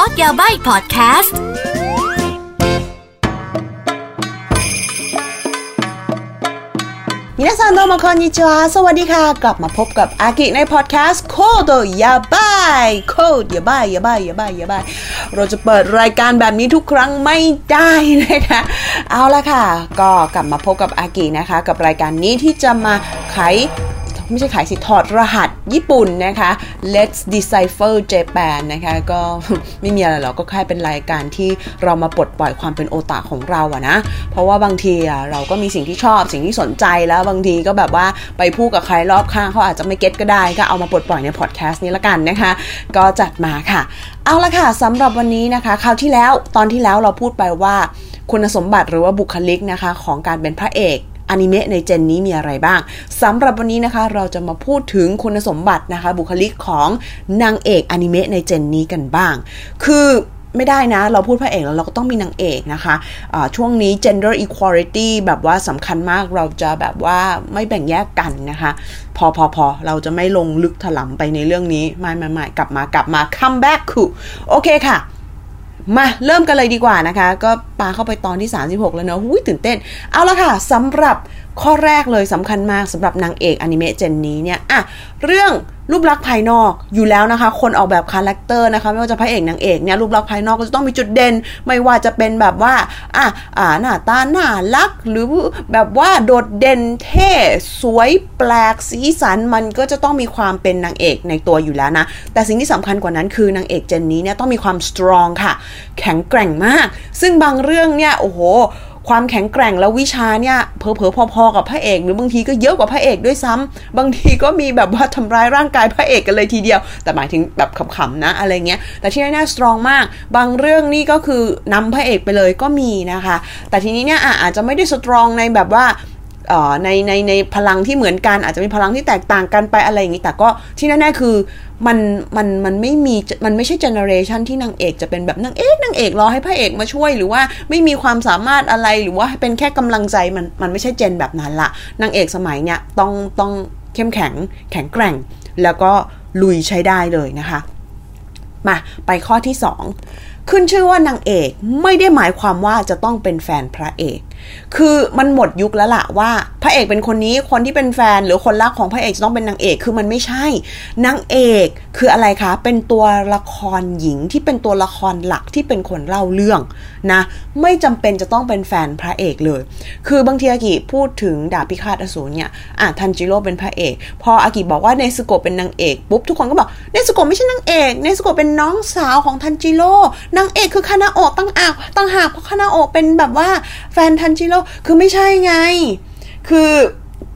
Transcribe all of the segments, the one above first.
อร์สยาใบพอดแคสต์มินาซันโดมาคอนนิจวาสวัสดีค่ะ กลับมาพบกับอากิในพอดแคสต์โคโดยาบายโคดยาบายยาบายยาบายยาบายเราจะเปิดรายการแบบนี้ทุกครั้งไม่ได้นะคะ เอาละค่ะ ก็กลับมาพบกับอากินะคะ กับรายการนี้ที่จะมาไข ไม่ใช่ขายสิถอดรหัสญี่ปุ่นนะคะ Let's Decipher Japan นะคะ ก็ไม่มีอะไรหรอกก็แค่เป็นรายการที่เรามาปลดปล่อยความเป็นโอตาของเราอะนะ เพราะว่าบางทีเราก็มีสิ่งที่ชอบสิ่งที่สนใจแล้วบางทีก็แบบว่าไปพูดกับใครรอบข้างเขาอาจจะไม่เก็ตก็ได้ ก็เอามาปลดปล่อยในพอดแคสต์นี้ละกันนะคะ ก็จัดมาค่ะ เอาละค่ะสำหรับวันนี้นะคะ คราวที่แล้วตอนที่แล้วเราพูดไปว่า คุณสมบัติหรือว่าบุคลิกนะคะ ของการเป็นพระเอก อนิเมะในเจนนี้มีอะไรบ้างสำหรับวันนี้นะคะ เราจะมาพูดถึงคุณสมบัตินะคะ บุคลิกของนางเอกอนิเมะในเจนนี้กันบ้าง คือไม่ได้นะ เราพูดพระเอกแล้วเราก็ต้องมีนางเอกนะคะะช่วงนี้ gender equality แบบว่าสำคัญมากเราจะแบบว่าไม่แบ่งแยกกันนะคะ พอพอพอเราจะไม่ลงลึกถลำไปในเรื่องนี้ ไม่ไม่ไม่กลับมากลับมา come back คือโอเคค่ะ มาเริ่มกันเลยดีกว่านะคะ ก็ปาเข้าไปตอนที่ 36 แล้วเนอะหุ้ยตื่นเต้น เอาละค่ะสำหรับข้อแรกเลยสำคัญมากสำหรับนางเอกอนิเมะ gen นี้เนี่ยอะเรื่อง รูปลักษณ์ภายนอกอยู่แล้วนะคะ คนออกแบบ character นะคะ ไม่ว่าจะพระเอกนางเอกเนี่ยรูปลักษณ์ภายนอกก็จะต้องมีจุดเด่น ไม่ว่าจะเป็นแบบว่าอะอ่าหน้าตาน่ารัก หรือแบบว่าโดดเด่นเท่สวยแปลกสีสันมันก็จะต้องมีความเป็นนางเอกในตัวอยู่แล้วนะ แต่สิ่งที่สำคัญกว่านั้นคือนางเอก gen นี้เนี่ยต้องมีความ strong ค่ะ แข็งแกร่งมาก ซึ่งบางเรื่องเนี่ยโอ้โห ความแข็งแกร่งแล้ววิชาเนี่ยเพอเพอพอๆกับพระเอก หรือบางทีก็เยอะกว่าพระเอกด้วยซ้ำบางทีก็มีแบบว่าทำร้ายร่างกายพระเอกกันเลยทีเดียว แต่หมายถึงแบบขำๆนะอะไรเงี้ยแต่ที่แน่ๆสตรองมาก บางเรื่องนี่ก็คือนำพระเอกไปเลยก็มีนะคะ แต่ทีนี้เนี่ยอาจจะไม่ได้สตรองในแบบว่าในในในพลังที่เหมือนกันอาจจะมีพลังที่แตกต่างกันไปอะไรอย่างนี้แต่ก็ที่แน่ๆคือ มันมันมันไม่มีมันไม่ใช่เจเนอเรชันที่นางเอกจะเป็นแบบนางเอกนางเอกรอให้พระเอกมาช่วยหรือว่าไม่มีความสามารถอะไรหรือว่าเป็นแค่กำลังใจมันมันไม่ใช่เจนแบบนั้นละนางเอกสมัยเนี้ยต้องต้องเข้มแข็งแข็งแกร่ง แล้วก็ลุยใช้ได้เลยนะคะ มาไปข้อที่ 2 ขึ้นชื่อว่านางเอกไม่ได้หมายความว่าจะต้องเป็นแฟนพระเอก คือมันหมดยุคแล้วล่ะว่า พระเอกเป็นคนนี้คนที่เป็นแฟนหรือคนรักของพระเอกจะต้องเป็นนางเอกคือมันไม่ใช่นางเอกคืออะไรคะ เป็นตัวละครหญิงที่เป็นตัวละครหลักที่เป็นคนเล่าเรื่องนะ ไม่จำเป็นจะต้องเป็นแฟนพระเอกเลย คือบางทีอากิพูดถึงดาบพิฆาตอสูรเนี่ยอะทันจิโร่เป็นพระเอก พออากิบอกว่าเนสโกเป็นนางเอกปุ๊บทุกคนก็บอกเนสโกไม่ใช่นางเอกเนสโกเป็นน้องสาวของทันจิโร่นางเอกคือคานาโอะตั้งอากตั้งหากเพราะคานาโอะเป็นแบบว่าแฟนทันจิโร่คือไม่ใช่ไง คือ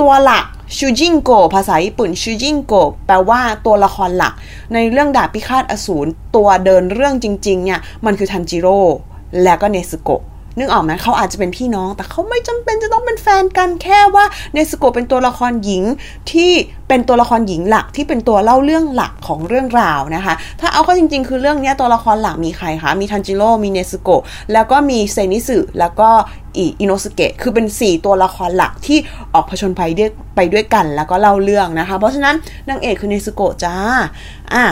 ตัวหลักชูจิงโกภาษาญี่ปุ่นชูจิงโกแปลว่าตัวละครหลัก ในเรื่องดาบพิฆาตอสูรตัวเดินเรื่องจริง ๆ เนี่ย มันคือทันจิโร่และก็เนสโกะนึกออกไหมเขาอาจจะเป็นพี่น้อง แต่เขาไม่จำเป็นจะต้องเป็นแฟนกันแค่ว่าเนสโกเป็นตัวละครหญิงที่ เป็นตัวละครหญิงหลักที่เป็นตัวเล่าเรื่องหลักของเรื่องราวนะคะ ถ้าเอาเข้าจริง ๆ คือเรื่องนี้ตัวละครหลักมีใครคะมีทันจิโร่มีเนสโกแล้วก็มีเซนิสึแล้วก็อิโนสเกะคือเป็น 4 ตัวละครหลักที่ออกผชนภัยไปด้วยกันแล้วก็เล่าเรื่องนะคะ เพราะฉะนั้นนางเอกคือเนสโกะจ้าอะ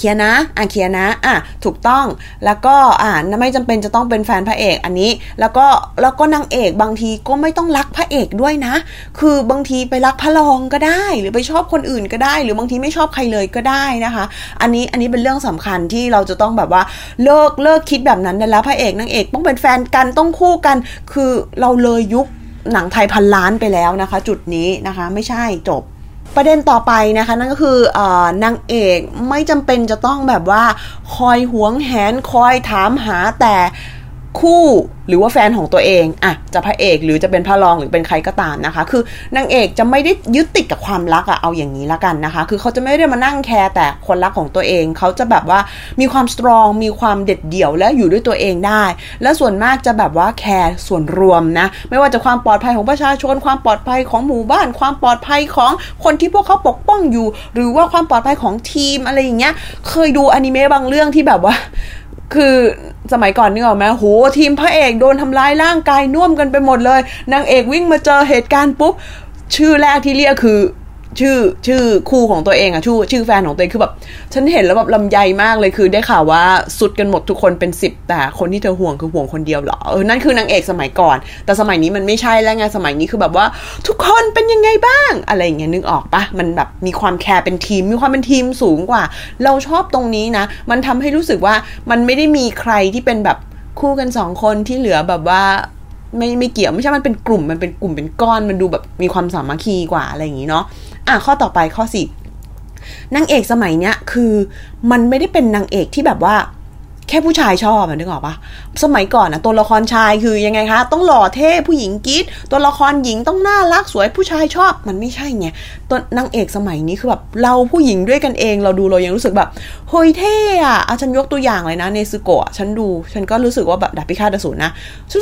เขียนนะอะเขียนนะอะถูกต้องแล้วก็อ่าไม่จำเป็นจะต้องเป็นแฟนพระเอกอันนี้ แล้วก็แล้วก็นางเอกบางทีก็ไม่ต้องรักพระเอกด้วยนะ คือบางทีไปรักพระรองก็ได้ หรือไปชอบคนอื่นก็ได้ หรือบางทีไม่ชอบใครเลยก็ได้นะคะ อันนี้อันนี้เป็นเรื่องสำคัญที่เราจะต้องแบบว่าเลิกเลิกคิดแบบนั้นได้แล้วพระเอกนางเอกต้องเป็นแฟนกันต้องคู่กัน คือเราเลยยุคหนังไทยพันล้านไปแล้วนะคะ จุดนี้นะคะ ไม่ใช่จบ ประเด็นต่อไปนะคะนั่นก็คืออนางเอกไม่จำเป็นจะต้องแบบว่า คอยหวงแหนคอยถามหาแต่ คู่หรือว่าแฟนของตัวเองอะจะพระเอกหรือจะเป็นพระรองหรือเป็นใครก็ตามนะคะ คือนางเอกจะไม่ได้ยึดติดกับความรักอะเอาอย่างนี้ละกันนะคะ คือเขาจะไม่ได้มานั่งแคร์แต่คนรักของตัวเอง เขาจะแบบว่ามีความสตรอง มีความเด็ดเดี่ยวและอยู่ด้วยตัวเองได้ และส่วนมากจะแบบว่าแคร์ส่วนรวมนะ ไม่ว่าจะความปลอดภัยของประชาชน ความปลอดภัยของหมู่บ้าน ความปลอดภัยของคนที่พวกเขาปกป้องอยู่ หรือว่าความปลอดภัยของทีมอะไรอย่างเงี้ย เคยดูอนิเมะบางเรื่องที่แบบว่า คือ สมัยก่อนนึกออกไหมโหทีมพระเอกโดนทำร้ายร่างกายน่วมกันไปหมดเลย นางเอกวิ่งมาเจอเหตุการณ์ปุ๊บชื่อแรกที่เรียกคือ ชื่อชื่อคู่ของตัวเองอะชื่อชื่อแฟนของตัวเองคือแบบฉันเห็นแล้วแบบลำใยมากเลยคือได้ข่าวว่าสุดกันหมดทุกคนเป็นสิบแต่คนที่เธอห่วงคือห่วงคนเดียวเหรอเออนั่นคือนางเอกสมัยก่อน แต่สมัยนี้มันไม่ใช่แล้วไงสมัยนี้คือแบบว่า ทุกคนเป็นยังไงบ้าง อะไรอย่างเงี้ยนึกออกปะมันแบบมีความแคร์เป็นทีม มีความเป็นทีมสูงกว่า เราชอบตรงนี้นะ มันทำให้รู้สึกว่ามันไม่ได้มีใครที่เป็นแบบคู่กันสองคนที่เหลือแบบว่าไม่ไม่เกี่ยวไม่ใช่มันเป็นกลุ่มมันเป็นกลุ่มเป็นก้อนมันดูแบบมีความสามัคคีกว่าอะไรอย่างนี้เนาะ อะข้อต่อไปข้อสินางเอกสมัยเนี้ยคือมันไม่ได้เป็นนางเอกที่แบบว่า แค่ผู้ชายชอบนึกออกปะสมัยก่อนนะตัวละครชายคือยังไงคะ ต้องหล่อเท่ผู้หญิงกิ๊ดตัวละครหญิงต้องน่ารักสวยผู้ชายชอบมันไม่ใช่ไงตัวนางเอกสมัยนี้คือแบบเราผู้หญิงด้วยกันเอง เราดูเรายังรู้สึกแบบเฮ้ยเท่อะอาฉันยกตัวอย่างเลยนะเนซึโกะฉันดู ฉันก็รู้สึกว่าแบบดาบพิฆาตอสูรนะ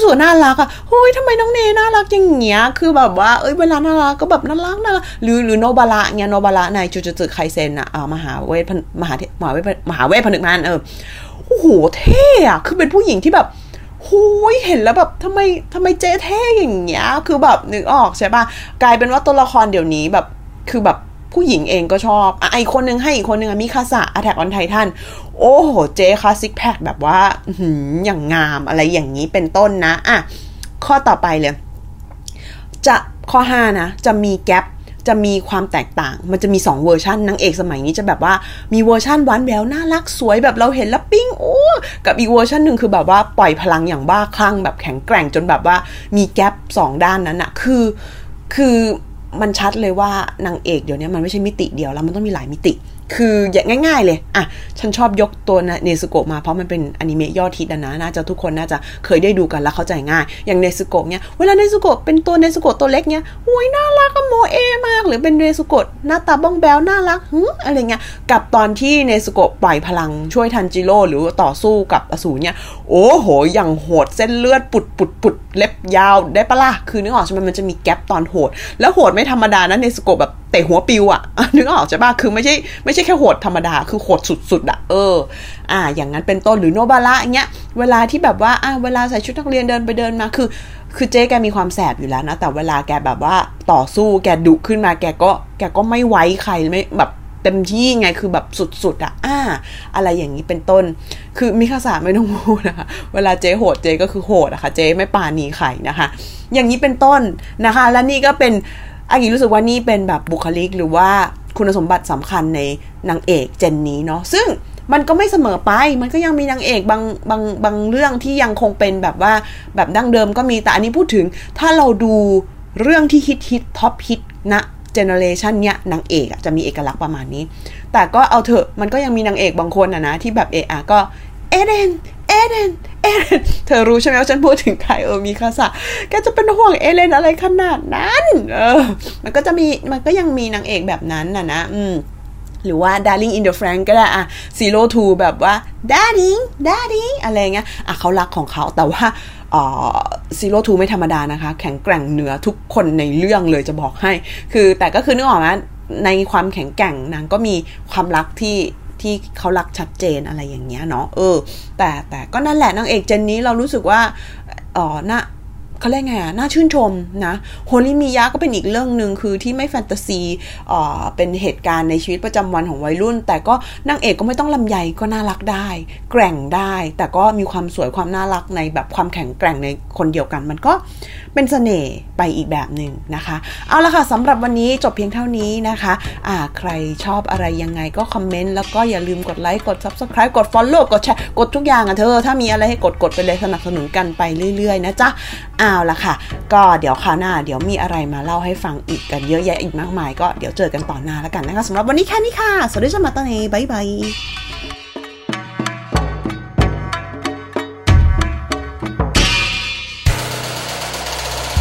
สุดๆน่ารักอะเฮ้ยทำไมน้องเนน่ารักอย่างเงี้ยคือแบบว่าเอ้ยเวลาน่ารักก็แบบน่ารักน่ารักหรือหรือโนบาระเนี่ยโนบาระในจูจูจึไคเซนอะมหาเวทมหามหาเวทมหาเวทผนึกมันเออ โอ้โหเท่อะคือเป็นผู้หญิงที่แบบหูยเห็นแล้วแบบทำไมทำไมเจ๊เท่อย่างเงี้ย คือแบบนึกออกใช่ปะกลายเป็นว่าตัวละครเดี๋ยวนี้แบบคือแบบผู้หญิงเองก็ชอบอะอีกคนนึงให้อีกคนนึงมิคาสะอ t แทกออนไททันโอ้โหเจ๊คาซิกแพคแบบว่าหือย่างงามอะไรอย่างนี้เป็นต้นนะ อะ ข้อต่อไปเลย จะข้อ5นะ จะมี gap จะมีความแตกต่าง มันจะมี 2 เวอร์ชันนางเอกสมัยนี้จะแบบว่ามีเวอร์ชันหวานแหววน่ารักสวยแบบเราเห็นแล้วปิ้งโอ้กับอีกเวอร์ชันหนึ่งคือแบบว่าปล่อยพลังอย่างบ้าคลั่งแบบแข็งแกร่งจนแบบว่ามี gap สองด้านนั้นอะคือ คือมันชัดเลยว่านางเอกเดี๋ยวนี้มันไม่ใช่มิติเดียวแล้วมันต้องมีหลายมิติ คืออย่างง่าย ๆ เลย อะ ฉันชอบยกตัวเนซึโกะมาเพราะมันเป็นอนิเมะยอดฮิตนะ น่าจะทุกคนน่าจะเคยได้ดูกันแล้วเข้าใจง่าย อย่างเนสโกะเนี่ย เวลาเนสโกะเป็นตัวเนสโกะตัวเล็กเนี่ยโอ้ยน่ารักโมเอมาก หรือเป็นเนสโกะหน้าตาบ้องแบวน่ารักฮึอะไรเงี้ย กับตอนที่เนสโกะปล่อยพลังช่วยทันจิโร่หรือต่อสู้กับอสูรเนี่ย โอ้โห อย่างโหดเส้นเลือดปุดปุดปุดเล็บยาวได้ปะล่ะ คือนึกออกใช่ไหมมันจะมีแกลบตอนโหด แล้วโหดไม่ธรรมดานะเนสโกะแบบเตะหัวปิวอะนึกออกใช่ปะคือไม่ใช่ไม่ใช่แค่โหดธรรมดา คือโหดสุดๆอะเออ อ่า อย่างนั้นเป็นต้นหรือโนบาระเงี้ยเวลาที่แบบว่าอ่าเวลาใส่ชุดนักเรียนเดินไปเดินมาคือ คือเจ๊แกมีความแสบอยู่แล้วนะ แต่เวลาแกแบบว่าต่อสู้แกดุขึ้นมาแกก็แกก็ไม่ไว้ใครไม่แบบเต็มที่ไงคือแบบสุดๆอะอ่า อะไรอย่างนี้เป็นต้น คือมิคาสาไม่ต้องพูดนะคะ เวลาเจ๊โหดเจ๊ก็คือโหดอะคะ่ะเจ๊ไม่ปานีใครนะคะ อย่างนี้เป็นต้นนะคะ และนี่ก็เป็น อากิรู้สึกว่านี่เป็นแบบบุคลิกหรือว่าคุณสมบัติสำคัญในนางเอก gen นี้เนาะซึ่งมันก็ไม่เสมอไป มันก็ยังมีนางเอกบางบางบางเรื่องที่ยังคงเป็นแบบว่าแบบดั้งเดิมก็มีแต่อันนี้พูดถึงถ้าเราดูเรื่องที่ฮิตฮิต top hit นะ generation เนี้ยนางเอกจะมีเอกลักษณ์ประมาณนี้ แต่ก็เอาเถอะมันก็ยังมีนางเอกบางคนอะนะที่แบบเอะอะก็เอเลนเอเลนเอเลนเธอรู้ใช่ไหมว่าฉันพูดถึงใครเออมิคาสะแกจะเป็นห่วงเอเลนอะไรขนาดนั้น เออ มันก็จะมีมันก็ยังมีนางเอกแบบนั้นน่ะนะ อืมหรือว่า Darling in the Frank ก็ได้อะ Zero Two แบบว่า Darling Darling อะไรเงี้ยอะเขารักของเขาแต่ว่าซีโร่ทูไม่ธรรมดานะคะ แข็งแกร่งเหนือทุกคนในเรื่องเลยจะบอกให้ คือแต่ก็คือนึกออกไหมในความแข็งแกร่งนางก็มีความรักที่ ที่เขารักชัดเจนอะไรอย่างเงี้ยเนาะเออ แต่แต่ก็นั่นแหละนางเอกเจนนี้เรารู้สึกว่าอ๋อน่าเขาเรียกไงอะน่าชื่นชมนะโฮลิมิยะก็เป็นอีกเรื่องหนึ่งคือที่ไม่แฟนตาซีอ่อเป็นเหตุการณ์ในชีวิตประจำวันของวัยรุ่น แต่ก็นางเอกก็ไม่ต้องลำใหญ่ก็น่ารักได้ แกร่งได้ แต่ก็มีความสวยความน่ารักในแบบความแข็งแกร่งในคนเดียวกัน มันก็เป็นเสน่ห์ไปอีกแบบหนึ่งนะคะ เอาละค่ะสำหรับวันนี้จบเพียงเท่านี้นะคะอ่าใครชอบอะไรยังไงก็คอมเมนต์แล้วก็อย่าลืมกดไลค์กด Subscribe กด Follow กดแชร์กดทุกอย่างอะเธอ ถ้ามีอะไรให้กดกดไปเลยสนับสนุนกันไปเรื่อยๆนะจ๊ะเอาละค่ะ ก็เดี๋ยวคราวหน้า เดี๋ยวมีอะไรมาเล่าให้ฟังอีกกันเยอะแยะอีกมากมาย ก็เดี๋ยวเจอกันตอนหน้าแล้วกันนะคะสำหรับวันนี้แค่นี้ค่ะสวัสดีจ้าまたね bye bye